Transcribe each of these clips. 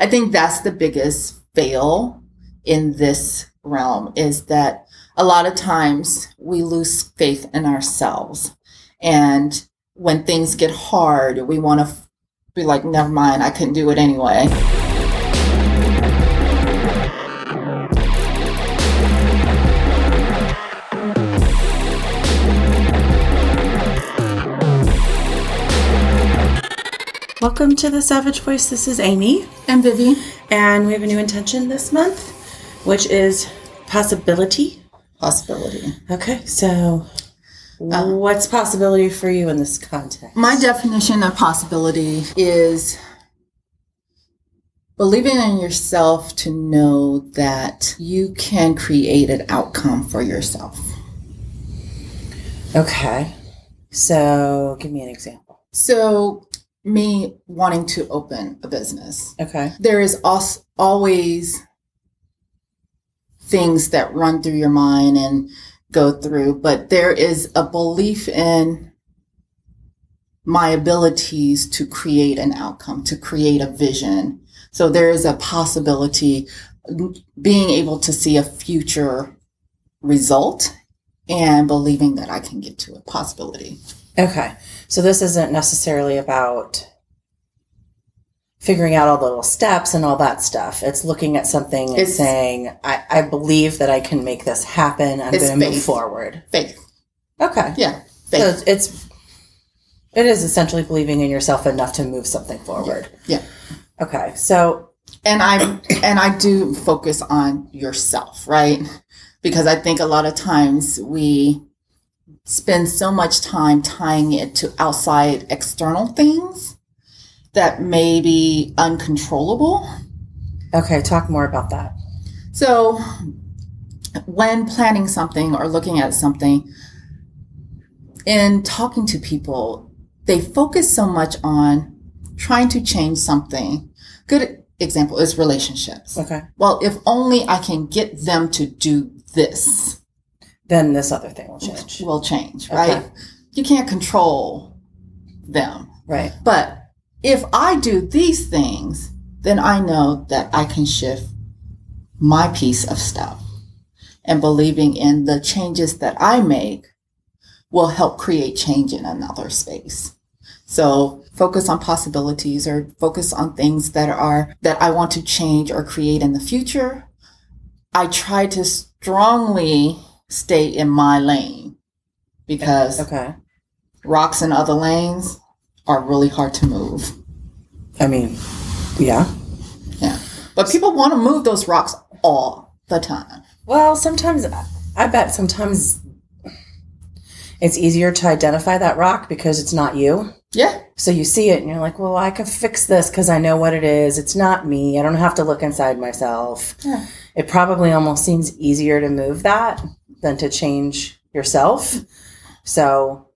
I think that's the biggest fail in this realm is that a lot of times we lose faith in ourselves. And when things get hard, we want to be like, never mind, I couldn't do it anyway. Welcome to the Savage Voice. This is Amy, And Vivi, and we have a new intention this month, which is possibility. possibility. Okay, so uh, what's possibility for you in this context? My definition of possibility is believing in yourself to know that you can create an outcome for yourself. Okay, so give me an example. So, me wanting to open a business, Okay, there is also always things that run through your mind and go through, but there is a belief in my abilities to create an outcome, to create a vision. So there is a possibility being able to see a future result and believing that I can get to a possibility. okay. So this isn't necessarily about figuring out all the little steps and all that stuff. It's looking at something and saying, I, I believe that I can make this happen. I'm going to move forward. Faith. Okay. Yeah. So Faith. it's, it's it is essentially believing in yourself enough to move something forward. Yeah. Okay. So and I and I do focus on yourself, right? Because I think a lot of times we spend so much time tying it to outside external things that may be uncontrollable. okay, talk more about that. So when planning something or looking at something in talking to people, they focus so much on trying to change something. Good example is relationships. Okay. Well, if only I can get them to do this, Then this other thing will change. will change, right? Okay. You can't control them. Right. But if I do these things, then I know that I can shift my piece of stuff. And believing in the changes that I make will help create change in another space. So focus on possibilities or focus on things that are that I want to change or create in the future. I try to strongly stay in my lane because Okay. rocks in other lanes are really hard to move. I mean, yeah. Yeah. But people want to move those rocks all the time. Well, sometimes I bet sometimes it's easier to identify that rock because it's not you. Yeah. So you see it and you're like, well, I can fix this because I know what it is. It's not me. I don't have to look inside myself. Yeah. It probably almost seems easier to move that than to change yourself. So,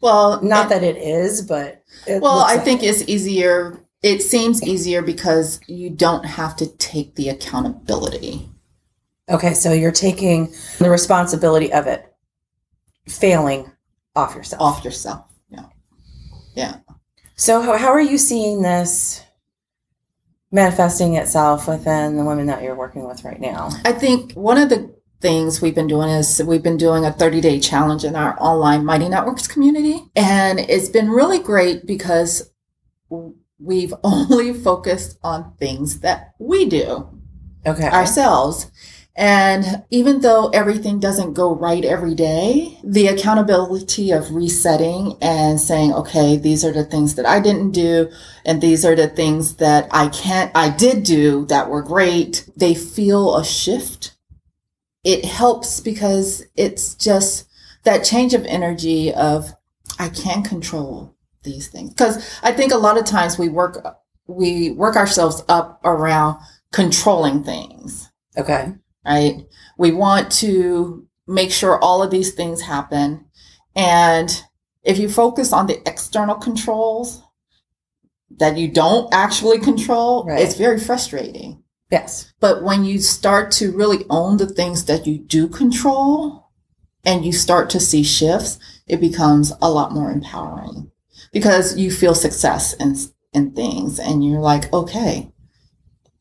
Well, not that it is, but it well, I like think it. it's easier. It seems easier because you don't have to take the accountability. okay. So you're taking the responsibility of it failing off yourself. off yourself. Yeah. Yeah. So how, how are you seeing this manifesting itself within the women that you're working with right now? I think one of the things we've been doing is we've been doing a 30 day challenge in our online Mighty Networks community. And it's been really great because we've only focused on things that we do Okay. ourselves. And even though everything doesn't go right every day, the accountability of resetting and saying, okay, these are the things that I didn't do. And these are the things that I can't, I did do that were great. They feel a shift. It helps because it's just that change of energy of, I can't control these things. Cause I think a lot of times we work, we work ourselves up around controlling things Okay. right? We want to make sure all of these things happen. And if you focus on the external controls that you don't actually control, Right. it's very frustrating. Yes. But when you start to really own the things that you do control and you start to see shifts, it becomes a lot more empowering because you feel success in, in things and you're like, okay,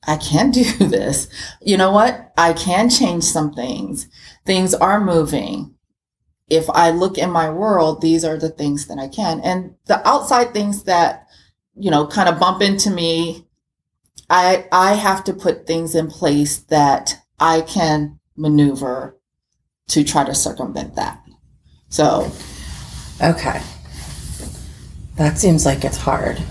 I can't do this. You know what? I can change some things. Things are moving. If I look in my world, these are the things that I can. And the outside things that, you know, kind of bump into me, I I have to put things in place that I can maneuver to try to circumvent that. So, Okay. That seems like it's hard.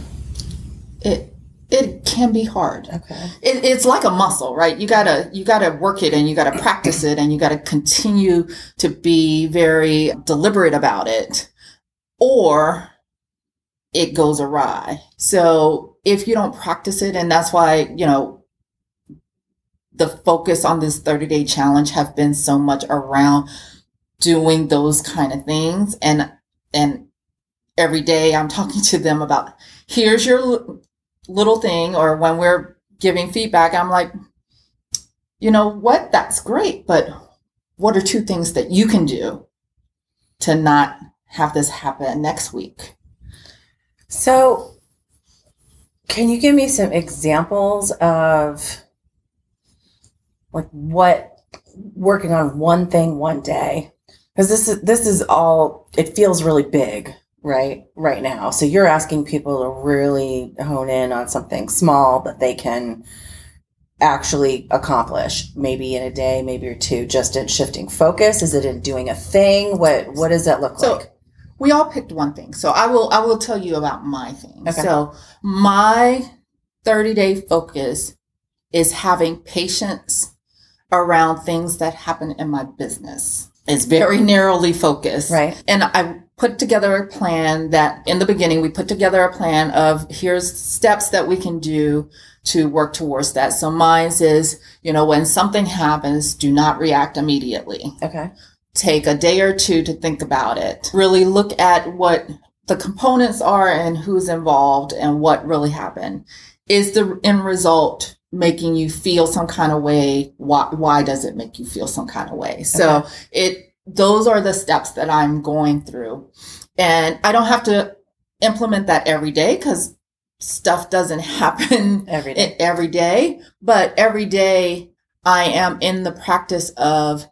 it it can be hard. Okay. it, it's like a muscle, right? You gotta you gotta work it and you gotta practice it and you gotta continue to be very deliberate about it, or it goes awry. So if you don't practice it, and that's why you know the focus on this 30 day challenge have been so much around doing those kind of things. And and every day i'm talking to them about here's your little thing or when we're giving feedback i'm like you know what? That's great but what are two things that you can do to not have this happen next week? So, can you give me some examples of like what working on one thing one day? Because this is this is all it feels really big, right? Right now. So you're asking people to really hone in on something small that they can actually accomplish maybe in a day maybe or two just in shifting focus is it in doing a thing what what does that look So, like we all picked one thing. So I will I will tell you about my thing. Okay. So my 30 day focus is having patience around things that happen in my business. It's very narrowly focused. right And I put together a plan that in the beginning we put together a plan of here's steps that we can do to work towards that. So mine is, you know, when something happens, do not react immediately okay take a day or two to think about it. Really look at what the components are and who's involved and what really happened. Is the end result making you feel some kind of way? Why, why does it make you feel some kind of way? So it, those are the steps that I'm going through. And I don't have to implement that every day because stuff doesn't happen every day. every day. but every day I am in the practice of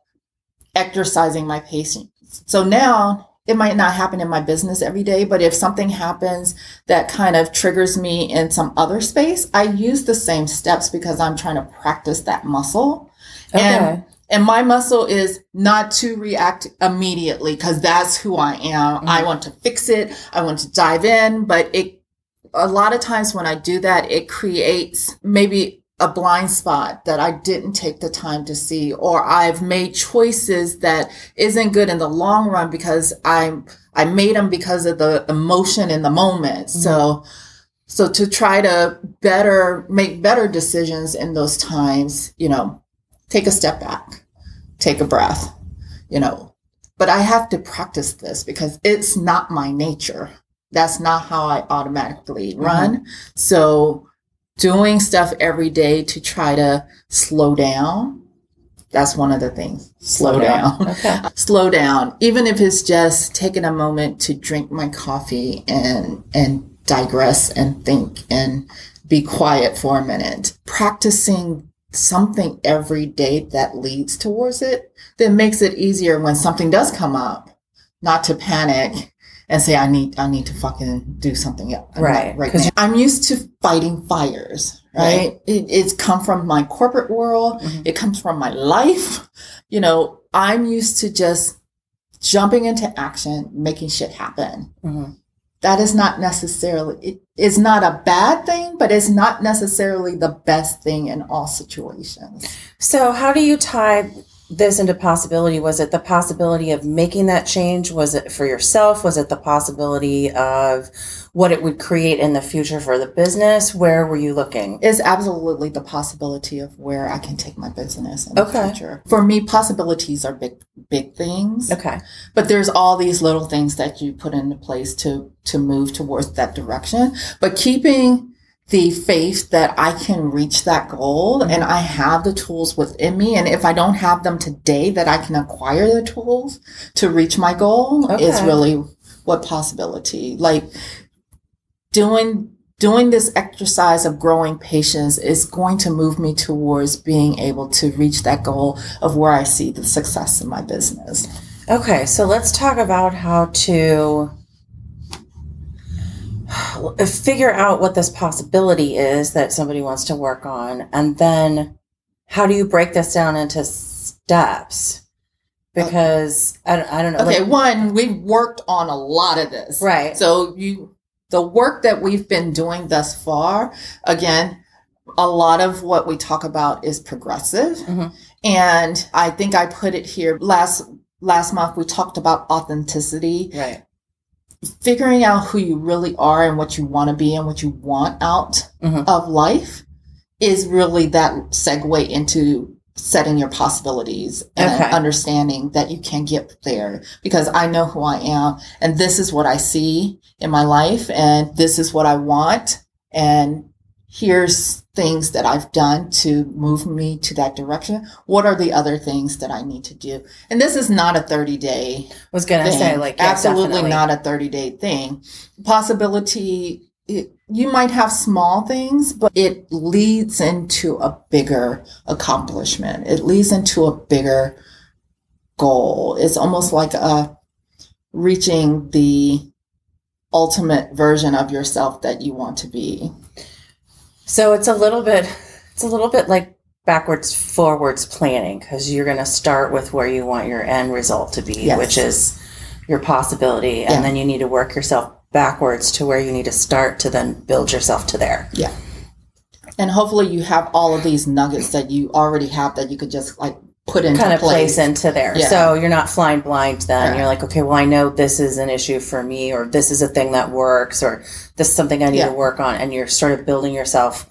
exercising my patience. So now it might not happen in my business every day, but if something happens that kind of triggers me in some other space, I use the same steps because I'm trying to practice that muscle. okay And and my muscle is not to react immediately because that's who I am. Mm-hmm. I want to fix it. I want to dive in, but it, a lot of times when I do that, it creates maybe a blind spot that I didn't take the time to see, or I've made choices that isn't good in the long run because I'm, I made them because of the emotion in the moment. Mm-hmm. So, so to try to better make better decisions in those times, you know, take a step back, take a breath, you know. But I have to practice this because it's not my nature. That's not how I automatically mm-hmm. run. So doing stuff every day to try to slow down, that's one of the things. Slow, down. okay slow down, even if it's just taking a moment to drink my coffee and and digress and think and be quiet for a minute. Practicing something every day that leads towards it, that makes it easier when something does come up, not to panic and say I need I need to fucking do something else. Right, Right. now. I'm used to fighting fires, right? It, it's come from my corporate world. Mhm. It comes from my life. You know, I'm used to just jumping into action, making shit happen. Mhm. That is not necessarily, it is not a bad thing, but it's not necessarily the best thing in all situations. So, how do you tie this into possibility? Was it the possibility of making that change? Was it for yourself? Was it the possibility of what it would create in the future for the business? Where were you looking? Is absolutely the possibility of where I can take my business in the Okay. future. For me, possibilities are big, big things. Okay. but there's all these little things that you put into place to to move towards that direction but keeping the faith that i can reach that goal mm-hmm. and i have the tools within me. And if i don't have them today that i can acquire the tools to reach my goal is really what possibility. Like doing doing this exercise of growing patience is going to move me towards being able to reach that goal of where I see the success in my business. Okay, so let's talk about how to figure out what this possibility is that somebody wants to work on and then how do you break this down into steps because I, don't, I don't know Okay, like- one, we've worked on a lot of this. right So you the work that we've been doing thus far, again, a lot of what we talk about is progressive. Mhm. And I think I put it here last last month we talked about authenticity, right figuring out who you really are and what you want to be and what you want out Mhm. of life is really that segue into setting your possibilities and Okay. understanding that you can get there because I know who I am and this is what I see in my life and this is what I want and here's things that I've done to move me to that direction. What are the other things that I need to do? And this is not a 30 day was gonna say like yeah, absolutely definitely. not a 30 day thing. Possibility, it, you might have small things, but it leads into a bigger accomplishment. It leads into a bigger goal. It's almost like a reaching the ultimate version of yourself that you want to be. So it's a little bit it's a little bit like backwards forwards planning because you're going to start with where you want your end result to be, Yes. which is your possibility, and Yeah. then you need to work yourself backwards to where you need to start to then build yourself to there. Yeah. And hopefully you have all of these nuggets that you already have that you could just like put into kind of place. place into there. Yeah. So you're not flying blind then. You're like, okay, well, I know this is an issue for me, or this is a thing that works, or this is something I need Yeah. to work on. And you're sort of building yourself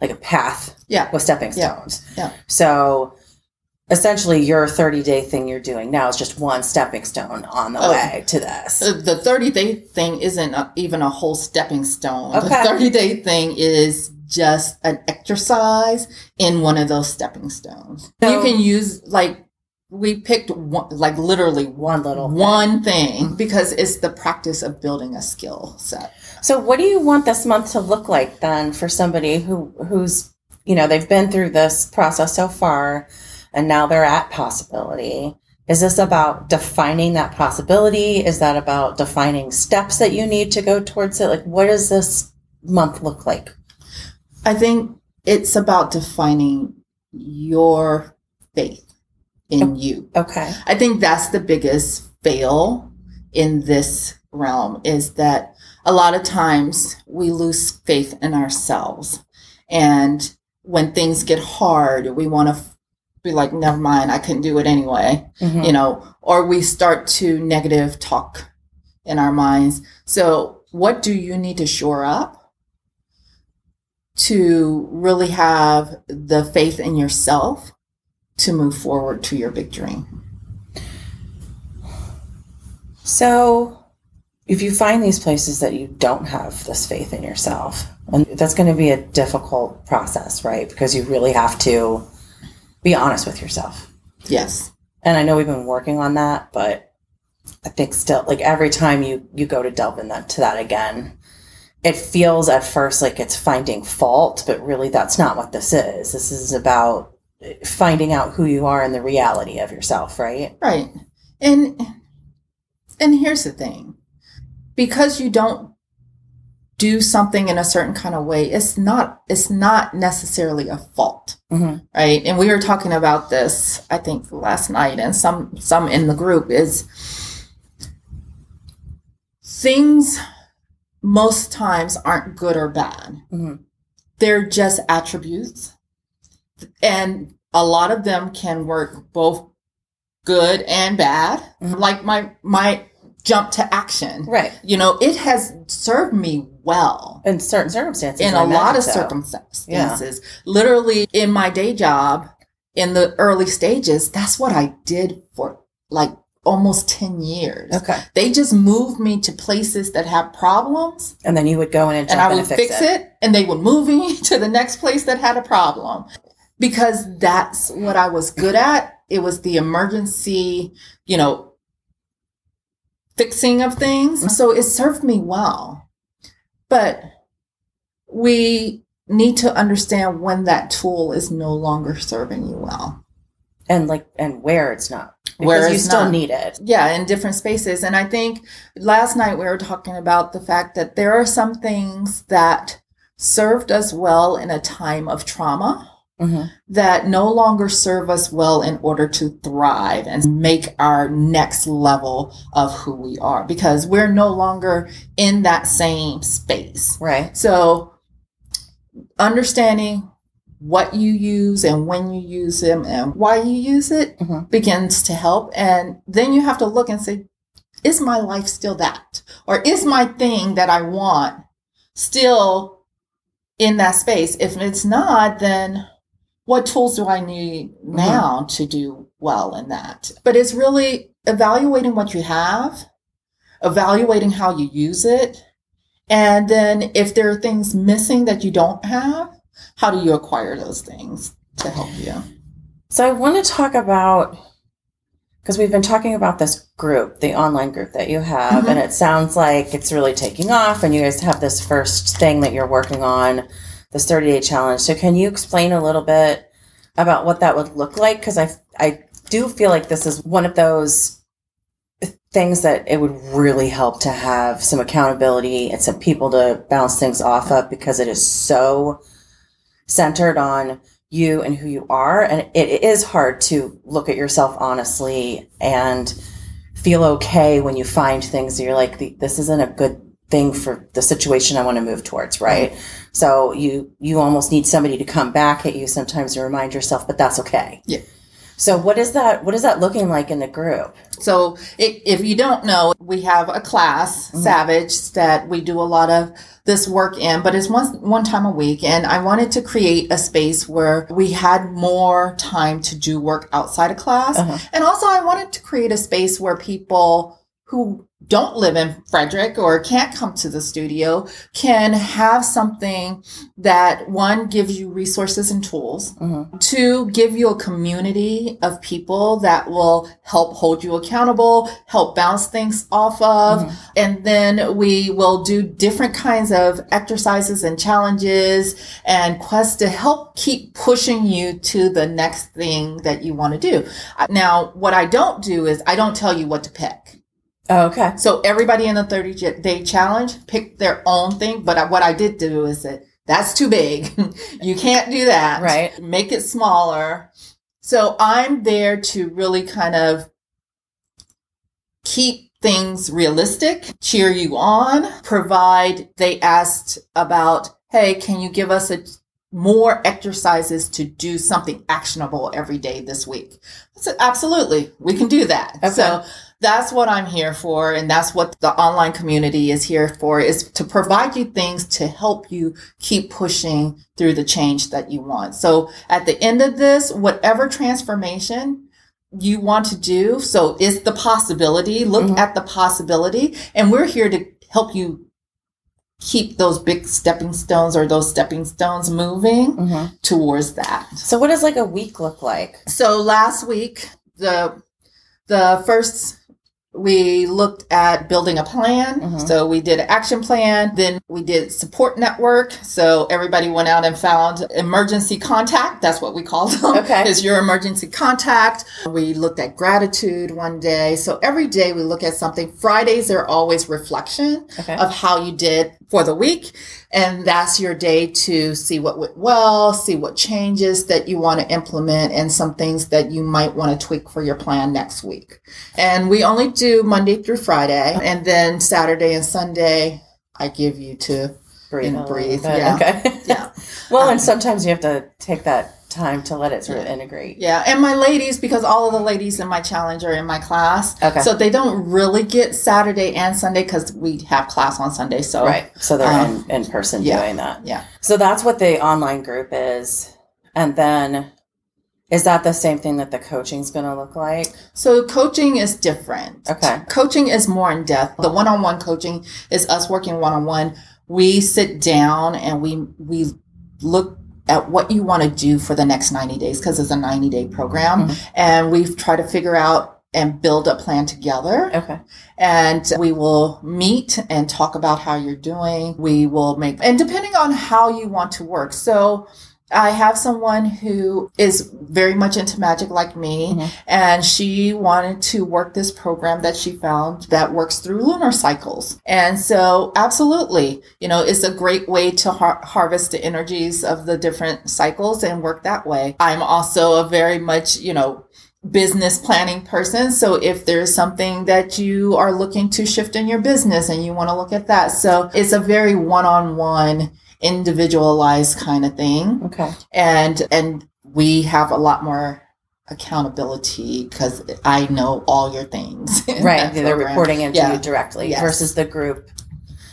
like a path Yeah. with stepping stones. Yeah. So essentially, your 30 day thing you're doing now is just one stepping stone on the Oh. way to this. The 30 day thing isn't a, even a whole stepping stone. Okay. The 30 day thing is just an exercise in one of those stepping stones. So- you can use like we picked one, like literally One little thing. one thing because it's the practice of building a skill set. So what do you want this month to look like then for somebody who who's you know they've been through this process so far and now they're at possibility? Is this about defining that possibility? Is that about defining steps that you need to go towards it? Like what does this month look like? I think it's about defining your faith in you. Okay. I think that's the biggest fail in this realm is that a lot of times we lose faith in ourselves. And when things get hard, we want to be like, never mind, I couldn't do it anyway, Mhm. you know, or we start to negative talk in our minds. So, what do you need to shore up to really have the faith in yourself to move forward to your big dream? So, if you find these places that you don't have this faith in yourself, and that's going to be a difficult process, right? Because you really have to be honest with yourself. Yes. And I know we've been working on that, but I think still, like every time you you go to delve in that to that again, it feels at first like it's finding fault, but really that's not what this is. This is about finding out who you are and the reality of yourself, right? Right. And and here's the thing. Because you don't do something in a certain kind of way, it's not it's not necessarily a fault. Mm-hmm. Right? And we were talking about this I think last night and some some in the group is things most times aren't good or bad. Mhm. They're just attributes. And a lot of them can work both good and bad. Mhm. Like my my jump to action. Right. You know, it has served me well In certain circumstances. in I a lot of so. circumstances. Literally in my day job in the early stages, that's what I did for like almost 10 years. Okay. They just moved me to places that have problems And then you would go in and and I would and fix, fix it. and they would move me to the next place that had a problem because that's what I was good at. It was the emergency, you know, fixing of things. Mm-hmm. So it served me well. But we need to understand when that tool is no longer serving you well. And like, and where it's not. Because Where you still not. need it. Yeah, in different spaces. And I think last night we were talking about the fact that there are some things that served us well in a time of trauma hmm that no longer serve us well in order to thrive and make our next level of who we are because we're no longer in that same space. Right. So, understanding what you use and when you use them and why you use it Mhm. begins to help. And then you have to look and say, is my life still that? Or is my thing that I want still in that space? If it's not, then what tools do I need now to do well in that? But it's really evaluating what you have, evaluating how you use it, and then if there are things missing that you don't have, how do you acquire those things to help you? So I want to talk about because we've been talking about this group, the online group that you have, Mhm. and it sounds like it's really taking off, and you guys have this first thing that you're working on, this 30 day challenge. So can you explain a little bit about what that would look like? Because I I do feel like this is one of those things that it would really help to have some accountability and some people to bounce things off of because it is so centered on you and who you are. And it, is hard to look at yourself honestly and feel okay when you find things you're like, this isn't a good thing for the situation I want to move towards, right? So you you almost need somebody to come back at you sometimes to remind yourself, but that's okay. Yeah. So what is that what is that looking like in the group? So, i if you don't know, we have a class, Mhm. Savage, that we do a lot of this work in, but it's one one time a week. And I wanted to create a space where we had more time to do work outside of class. Uh-huh. And also, I wanted to create a space where people who don't live in Frederick or can't come to the studio can have something that one gives you resources and tools Mhm. to give you a community of people that will help hold you accountable, help bounce things off of. Mhm. And then we will do different kinds of exercises and challenges and quests to help keep pushing you to the next thing that you want to do. Now, what I don't do is I don't tell you what to pick. Oh, okay. So everybody in the 30 day challenge picked their own thing. But what I did do is that that's too big. you can't do that. Right. Make it smaller. So I'm there to really kind of keep things realistic, cheer you on, provide. They asked about, hey, can you give us a more exercises to do something actionable every day this week? I said, absolutely, we can do that. Okay. So that's what I'm here for. And that's what the online community is here for is to provide you things to help you keep pushing through the change that you want. So at the end of this, whatever transformation you want to do, so it's the possibility, look Mhm. at the possibility. And we're here to help you keep those big stepping stones or those stepping stones moving hmm towards that. So what does like a week look like? So last week, the the first we looked at building a plan. Mhm. So we did an action plan. Then we did support network. So everybody went out and found emergency contact. That's what we called them. Okay. Is your emergency contact. We looked at gratitude one day. So every day we look at something. Fridays are always reflection Okay. of how you did for the week. And that's your day to see what went well, see what changes that you want to implement, and some things that you might want to tweak for your plan next week. And we only do Monday through Friday. And then Saturday and Sunday, I give you to, breathe. and breathe, yeah. Okay. yeah. well, Um, and sometimes you have to take that time to let it sort of integrate. Yeah. And my ladies, because all of the ladies in my challenge are in my class. Okay. So they don't really get Saturday and Sunday because we have class on Sunday. So, Right. So they're Um, in, in person yeah. doing that. yeah. So that's what the online group is. And then is that the same thing that the coaching is going to look like? So coaching is different. Okay. Coaching is more in depth. The one-on-one coaching is us working one-on-one. We sit down and we we look at what you want to do for the next 90 days because it's a 90 day program Mhm. and we've tried to figure out and build a plan together. Okay. And we will meet and talk about how you're doing. We will make, and depending on how you want to work. So I have someone who is very much into magic like me, Mhm. and she wanted to work this program that she found that works through lunar cycles. And so, absolutely, you know, it's a great way to har- harvest the energies of the different cycles and work that way. I'm also a very much, you know, business planning person. So if there's something that you are looking to shift in your business and you want to look at that. So it's a very one-on-one individualized kind of thing. Okay. And and we have a lot more accountability because I know all your things. Right. They're program. reporting into Yeah. you directly Yes. versus the group.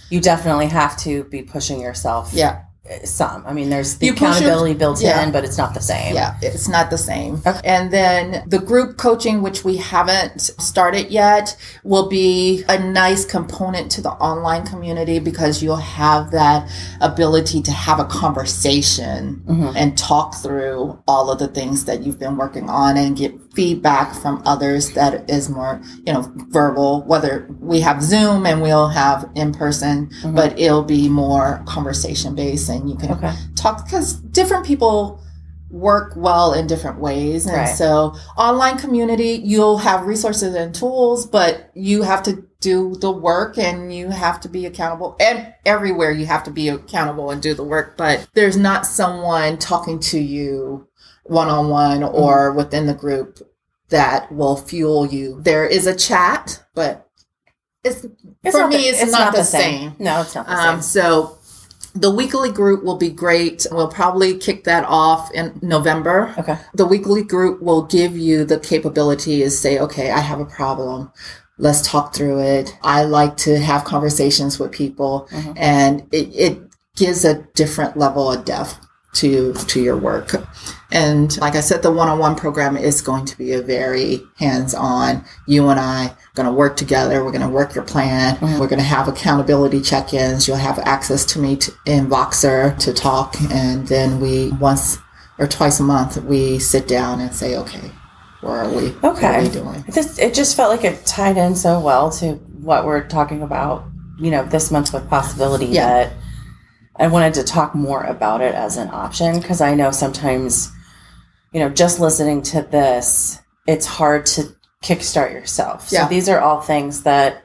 You definitely have to be pushing yourself. Yeah. Some. I mean, there's the You push your- accountability built yeah. in, but it's not the same. Yeah, it's not the same. Okay. And then the group coaching, which we haven't started yet, will be a nice component to the online community because you'll have that ability to have a conversation Mhm. and talk through all of the things that you've been working on and get feedback from others that is more, you know, verbal, whether we have Zoom and we'll have in person, Mhm. but it'll be more conversation based and you can Okay. talk because different people work well in different ways and Right. so online community you'll have resources and tools but you have to do the work and you have to be accountable and everywhere you have to be accountable and do the work but there's not someone talking to you one-on-one or within the group that will fuel you there is a chat but it's It's For me, the, it's not the same. No, it's not the um, same. so the weekly group will be great. We'll probably kick that off in November. Okay. The weekly group will give you the capability to say, okay, I have a problem. Let's talk through it. I like to have conversations with people Mhm. and it, it gives a different level of depth to to your work. And like I said, the one-on-one program is going to be a very hands-on. You and I going to work together. We're going to work your plan. Mhm. We're going to have accountability check-ins. You'll have access to me t in Voxer to talk, and then we once or twice a month we sit down and say, okay, where are we? What are Okay. we doing? It just, it just felt like it tied in so well to what we're talking about, you know, this month with possibility Yeah. that I wanted to talk more about it as an option because I know sometimes, you know, just listening to this, it's hard to kickstart yourself. So Yeah. these are all things that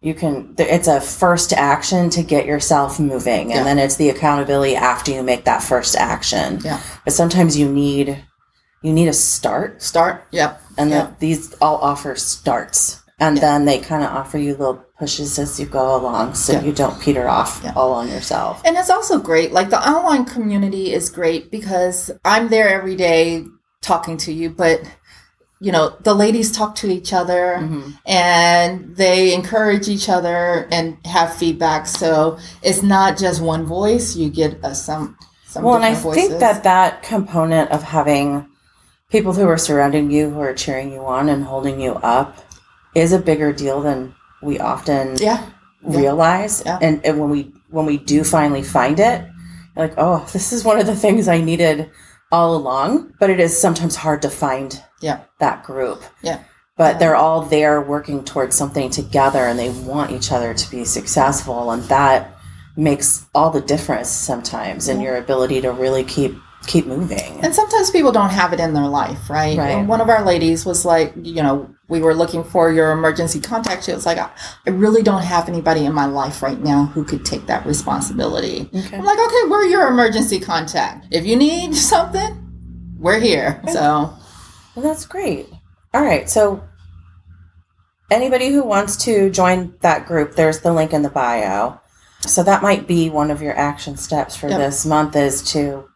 you can, it's a first action to get yourself moving. And Yeah. then it's the accountability after you make that first action. Yeah. But sometimes you need, you need a start Start. Yep. and then these all offer starts and Yeah. then they kind of offer you little pushes as you go along so Yeah. you don't peter off Yeah. all on yourself And it's also great. Like the online community is great because I'm there every day talking to you, but you know, the ladies talk to each other Mhm. and they encourage each other and have feedback. So it's not just one voice. You get uh, some, some well and i different think that that component of having people who are surrounding you who are cheering you on and holding you up is a bigger deal than we often yeah. Realize Yeah. and, and when we when we do finally find it you're like oh this is one of the things i needed all along but it is sometimes hard to find Yeah. that group Yeah. but Yeah. they're all there working towards something together and they want each other to be successful and that makes all the difference sometimes in your ability to really keep keep moving And sometimes people don't have it in their life, right? Right. One of our ladies was like, you know, we were looking for your emergency contact. She was like, I really don't have anybody in my life right now who could take that responsibility. okay I'm like, okay, we're your emergency contact. If you need something, we're here. So, Well, that's great. All right. So, anybody who wants to join that group, there's the link in the bio. So, that might be one of your action steps for Yep. this month is to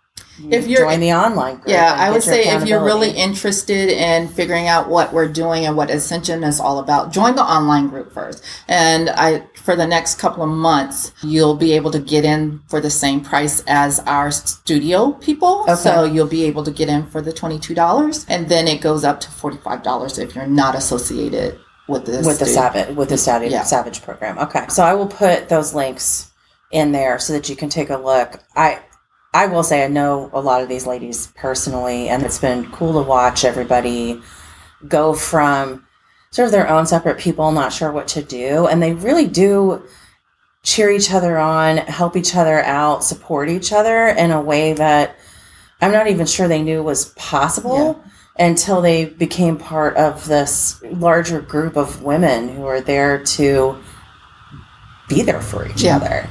If mm. you're- join the online group. yeah, I would say if you're really interested in figuring out what we're doing and what Ascension is all about, join the online group first. And I, for the next couple of months, you'll be able to get in for the same price as our studio people. Okay. So you'll be able to get in for the $22 and then it goes up to $45 if you're not associated with the with the savage with the savage Yeah. savage program. Okay, so I will put those links in there so that you can take a look. I I will say I know a lot of these ladies personally, and it's been cool to watch everybody go from sort of their own separate people, not sure what to do. And they really do cheer each other on, help each other out, support each other in a way that I'm not even sure they knew was possible until they became part of this larger group of women who are there to be there for each Yeah. other.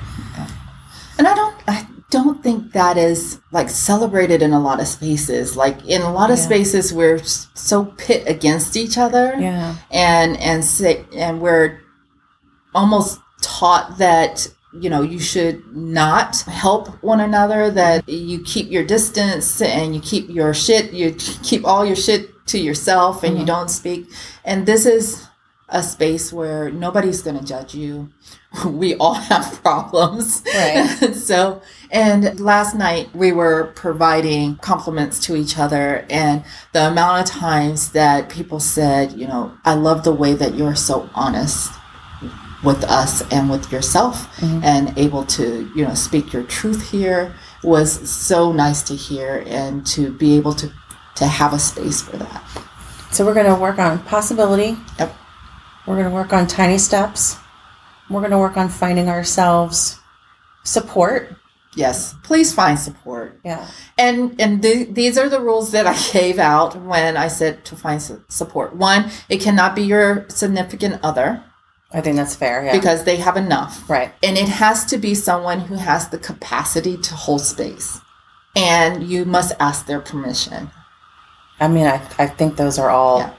And I don't I don't think that is like celebrated in a lot of spaces. Like in a lot of Yeah. spaces we're so pit against each other Yeah. and and say and we're almost taught that you know you should not help one another that you keep your distance and you keep your shit you keep all your shit to yourself and you Mhm. don't speak and this is a space where nobody's going to judge you we all have problems Right. so and last night we were providing compliments to each other and the amount of times that people said you know i love the way that you're so honest with us and with yourself Mhm. and able to you know speak your truth here was so nice to hear and to be able to to have a space for that So we're going to work on possibility. Yep. We're going to work on tiny steps. We're going to work on finding ourselves support. yes please find support Yeah. and and th- these are the rules that I gave out when I said to find su- support. One, it cannot be your significant other I think that's fair. Yeah. because they have enough, right. and it has to be someone who has the capacity to hold space, and you must ask their permission. I mean, I, I think those are all Yeah.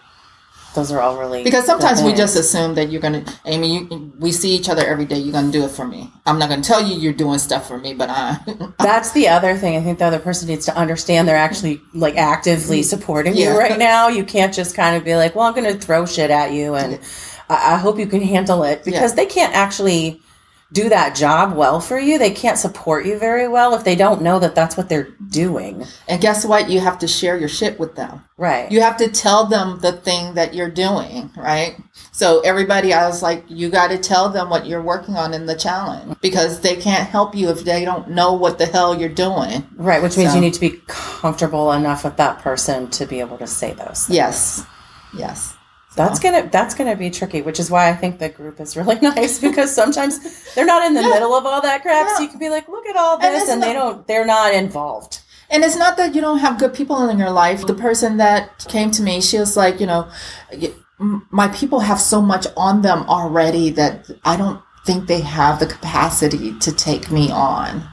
Those are all really Because sometimes we just assume that you're gonna, Amy. You, we see each other every day. You're gonna do it for me. I'm not gonna tell you you're doing stuff for me, but I. That's the other thing. I think the other person needs to understand they're actually like actively mm-hmm. supporting Yeah. you right now. You can't just kind of be like, "Well, I'm to throw shit at you," and I, I hope you can handle it because they can't actually do that job well for you. They can't support you very well if they don't know that that's what they're doing. and guess what? You have to share your shit with them. Right. you have to tell them the thing that you're doing, right? So everybody, I was like, you got to tell them what you're working on in the challenge because they can't help you if they don't know what the hell you're doing. right. Which means So- you need to be comfortable enough with that person to be able to say those. Things. Yes, yes, That's gonna that's gonna be tricky, which is why I think the group is really nice because sometimes they're not in the Yeah. middle of all that crap. So you can be like, look at all this, it's and, they don't they're not involved. And it's not that you don't have good people in your life. The person that came to me, she was like, you know, my people have so much on them already that I don't think they have the capacity to take me on.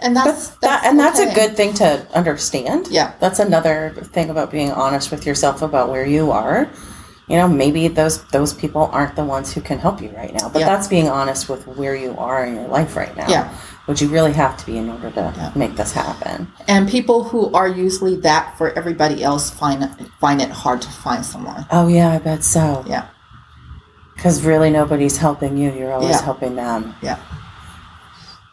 And that's, That that's and that's a good thing to understand. Yeah. That's another thing about being honest with yourself about where you are. You know, maybe those those people aren't the ones who can help you right now. But Yeah. that's being honest with where you are in your life right now. Yeah. Which you really have to be in order to Yeah. make this happen. And people who are usually that for everybody else find it, find it hard to find someone. Oh yeah, I bet so. Yeah. Because really nobody's helping you. You're always Yeah. helping them. Yeah.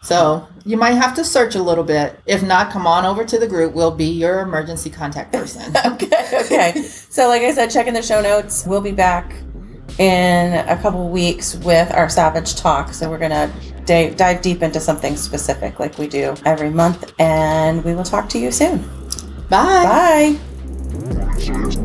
So you might have to search a little bit. If not, come on over to the group. We'll be your emergency contact person. okay, okay. So, like I said, check in the show notes. We'll be back in a couple weeks with our Savage Talk. So, we're going to da- dive deep into something specific like we do every month. And we will talk to you soon. Bye. Bye.